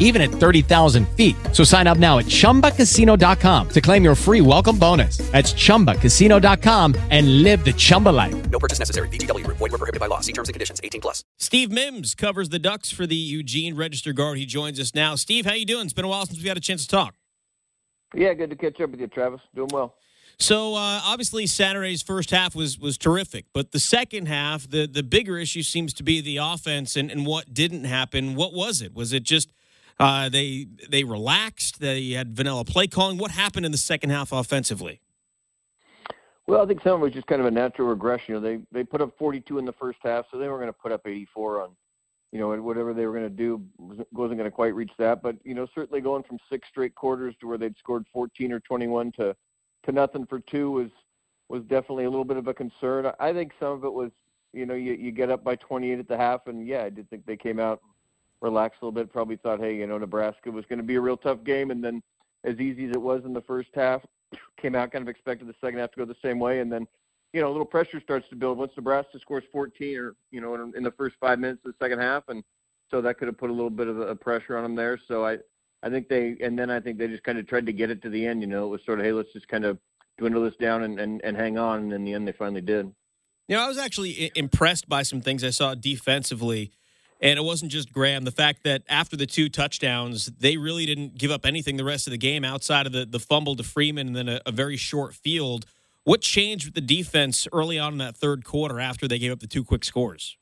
even at 30,000 feet. So sign up now at chumbacasino.com to claim your free welcome bonus. That's chumbacasino.com and live the Chumba life. No purchase necessary. VGW Group. Void were prohibited by law. See terms and conditions. 18 plus. Steve Mims covers the Ducks for the Eugene Register Guard. He joins us now. Steve, how you doing? It's been a while since we had a chance to talk. Yeah, good to catch up with you, Travis. Doing well. So uh, obviously Saturday's first half was was terrific, but the second half, the the bigger issue seems to be the offense and, and what didn't happen. What was it? Was it just uh, they they relaxed? They had vanilla play calling. What happened in the second half offensively? Well, I think some of it was just kind of a natural regression. You know, they they put up 42 in the first half, so they were going to put up 84 on, you know, whatever they were going to do wasn't going to quite reach that. But you know, certainly going from six straight quarters to where they'd scored 14 or 21 to to nothing for two was was definitely a little bit of a concern. I think some of it was, you know, you you get up by 28 at the half, and yeah, I did think they came out relaxed a little bit. Probably thought, hey, you know, Nebraska was going to be a real tough game, and then as easy as it was in the first half, came out kind of expected the second half to go the same way, and then you know a little pressure starts to build once Nebraska scores 14 or you know in, in the first five minutes of the second half, and so that could have put a little bit of a pressure on them there. So I I think they and then I think they just kind of tried to get it to the end. You know, it was sort of hey, let's just kind of dwindle this down and and, and hang on, and in the end they finally did. You know, I was actually impressed by some things I saw defensively. And it wasn't just Graham. The fact that after the two touchdowns, they really didn't give up anything the rest of the game outside of the, the fumble to Freeman and then a, a very short field. What changed with the defense early on in that third quarter after they gave up the two quick scores?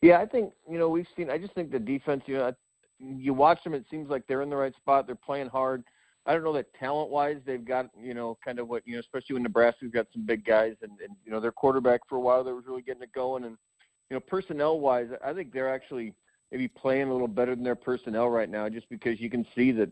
Yeah, I think, you know, we've seen, I just think the defense, you know, you watch them, it seems like they're in the right spot. They're playing hard. I don't know that talent wise they've got, you know, kind of what, you know, especially when Nebraska's got some big guys and, and you know, their quarterback for a while, they was really getting it going. And, you know, personnel wise, I think they're actually maybe playing a little better than their personnel right now, just because you can see that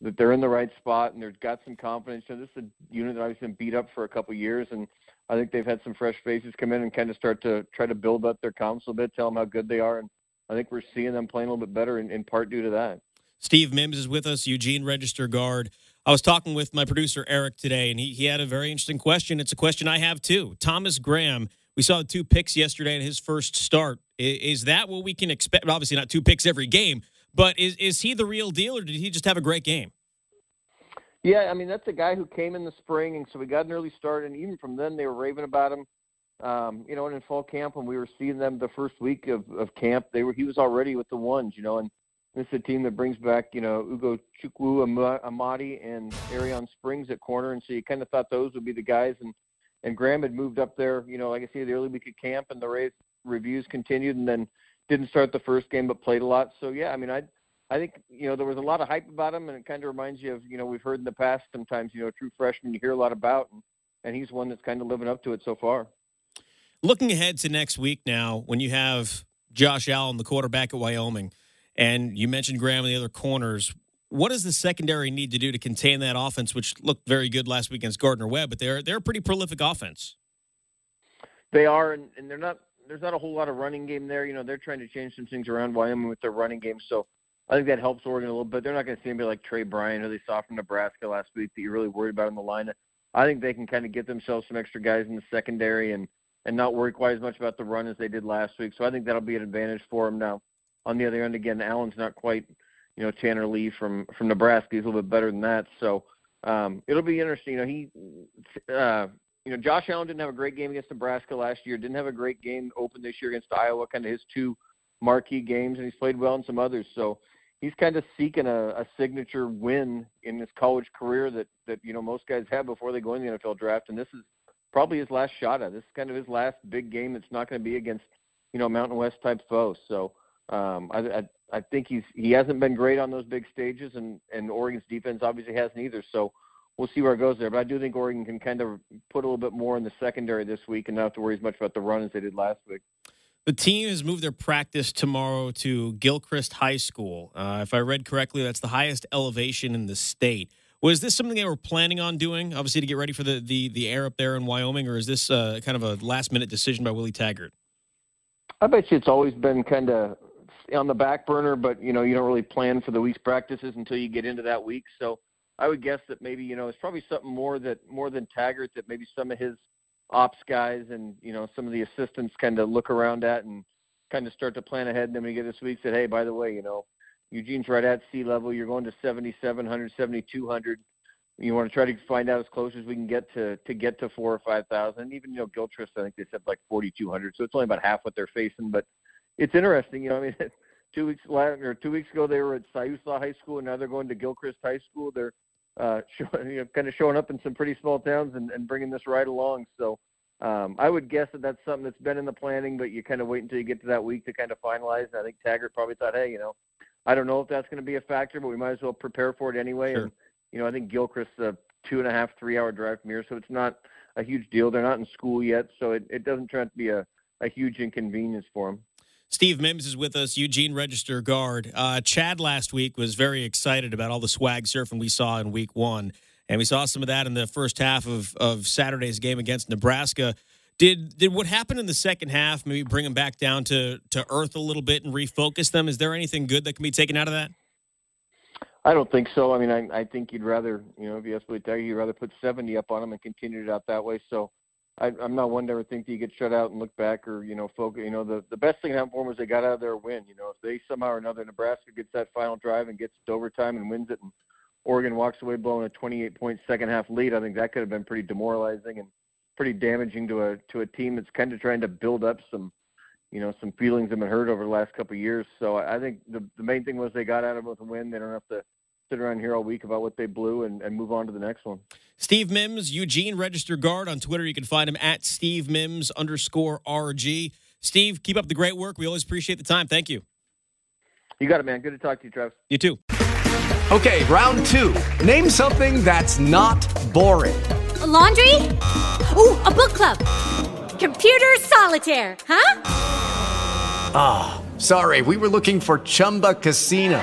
that they're in the right spot and they've got some confidence. You know, this is a unit that I've been beat up for a couple of years, and I think they've had some fresh faces come in and kind of start to try to build up their confidence a bit, tell them how good they are, and I think we're seeing them playing a little bit better in, in part due to that. Steve Mims is with us, Eugene Register Guard. I was talking with my producer Eric today, and he, he had a very interesting question. It's a question I have too. Thomas Graham we saw two picks yesterday in his first start. Is, that what we can expect? Obviously, not two picks every game, but is is he the real deal, or did he just have a great game? Yeah, I mean that's a guy who came in the spring, and so we got an early start, and even from then they were raving about him. Um, you know, and in fall camp when we were seeing them the first week of, of camp, they were he was already with the ones, you know, and this is a team that brings back, you know, Ugo Chukwu Amadi and Arrion Springs at corner, and so you kind of thought those would be the guys, and and Graham had moved up there, you know, like I say, the early week of camp, and the race reviews continued, and then didn't start the first game, but played a lot. So yeah, I mean, I, I think you know there was a lot of hype about him, and it kind of reminds you of you know we've heard in the past sometimes you know true freshman you hear a lot about, and, and he's one that's kind of living up to it so far. Looking ahead to next week now, when you have Josh Allen, the quarterback at Wyoming, and you mentioned Graham and the other corners, what does the secondary need to do to contain that offense, which looked very good last week against Gardner Webb? But they're they're a pretty prolific offense. They are, and, and they're not. There's not a whole lot of running game there. You know, they're trying to change some things around Wyoming with their running game, so I think that helps Oregon a little bit. They're not going to see anybody like Tre Bryant, who they saw from Nebraska last week, that you're really worried about in the line. I think they can kind of get themselves some extra guys in the secondary and and not worry quite as much about the run as they did last week. So I think that'll be an advantage for them. Now, on the other end, again, Allen's not quite you know Tanner Lee from from Nebraska. He's a little bit better than that. So um, it'll be interesting. You know, he, uh, you know, Josh Allen didn't have a great game against Nebraska last year. Didn't have a great game open this year against Iowa. Kind of his two marquee games, and he's played well in some others. So he's kind of seeking a, a signature win in his college career that that you know most guys have before they go in the NFL draft, and this is probably his last shot at. This is kind of his last big game. It's not going to be against you know Mountain West type foes. So um, I, I I think he's he hasn't been great on those big stages, and and Oregon's defense obviously hasn't either. So we'll see where it goes there. But I do think Oregon can kind of put a little bit more in the secondary this week, and not have to worry as much about the run as they did last week. The team has moved their practice tomorrow to Gilchrist High School. Uh, if I read correctly, that's the highest elevation in the state. Was this something they were planning on doing, obviously, to get ready for the the, the air up there in Wyoming, or is this uh, kind of a last minute decision by Willie Taggart? I bet you it's always been kind of on the back burner, but you know you don't really plan for the week's practices until you get into that week. So I would guess that maybe you know it's probably something more that more than Taggart that maybe some of his ops guys and you know some of the assistants kind of look around at and kind of start to plan ahead. And then we get this week said, hey, by the way, you know Eugene's right at sea level. You're going to 7,700, 7,200. You want to try to find out as close as we can get to to get to four or five thousand. Even you know Gilchrist, I think they said like 4,200. So it's only about half what they're facing, but it's interesting. You know, I mean, two weeks or two weeks ago they were at Siuslaw High School, and now they're going to Gilchrist High School. They're uh, showing, you know, kind of showing up in some pretty small towns and, and bringing this right along. So um, I would guess that that's something that's been in the planning, but you kind of wait until you get to that week to kind of finalize. And I think Taggart probably thought, hey, you know, I don't know if that's going to be a factor, but we might as well prepare for it anyway. Sure. And you know, I think Gilchrist's a two and a half, three hour drive from here, so it's not a huge deal. They're not in school yet, so it, it doesn't turn out to be a, a huge inconvenience for them. Steve Mims is with us, Eugene Register guard. Uh, Chad last week was very excited about all the swag surfing we saw in week one. And we saw some of that in the first half of, of Saturday's game against Nebraska. Did did what happened in the second half maybe bring them back down to, to earth a little bit and refocus them? Is there anything good that can be taken out of that? I don't think so. I mean, I, I think you'd rather, you know, if you me to you'd rather put 70 up on them and continue it out that way. So I, I'm not one to ever think that you get shut out and look back or, you know, focus. You know, the, the best thing that happened for them was they got out of there a win. You know, if they somehow or another, Nebraska gets that final drive and gets it to overtime and wins it and Oregon walks away blowing a 28 point second half lead, I think that could have been pretty demoralizing and pretty damaging to a to a team that's kind of trying to build up some you know some feelings that have been hurt over the last couple of years. So I think the the main thing was they got out of it with a win. They don't have to sit around here all week about what they blew and, and move on to the next one. Steve Mims, Eugene Register Guard on Twitter. You can find him at Steve Mims underscore RG. Steve, keep up the great work. We always appreciate the time. Thank you. You got it, man. Good to talk to you, Travis. You too. Okay, round two. Name something that's not boring. A laundry? Ooh, a book club. Computer solitaire, huh? Ah, oh, sorry, we were looking for Chumba Casino.